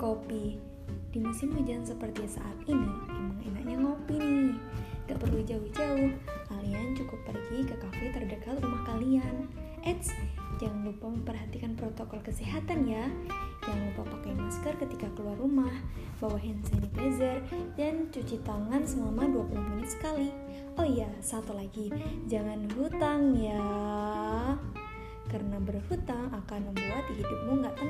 Kopi di musim hujan seperti saat ini, emang enaknya ngopi nih. Gak perlu jauh-jauh, kalian cukup pergi ke kafe terdekat rumah kalian. Eits, jangan lupa memperhatikan protokol kesehatan ya. Jangan lupa pakai masker ketika keluar rumah, bawa hand sanitizer, dan cuci tangan selama 20 menit sekali. Oh iya, satu lagi, jangan hutang ya. Karena berhutang akan membuat hidupmu gak tenang.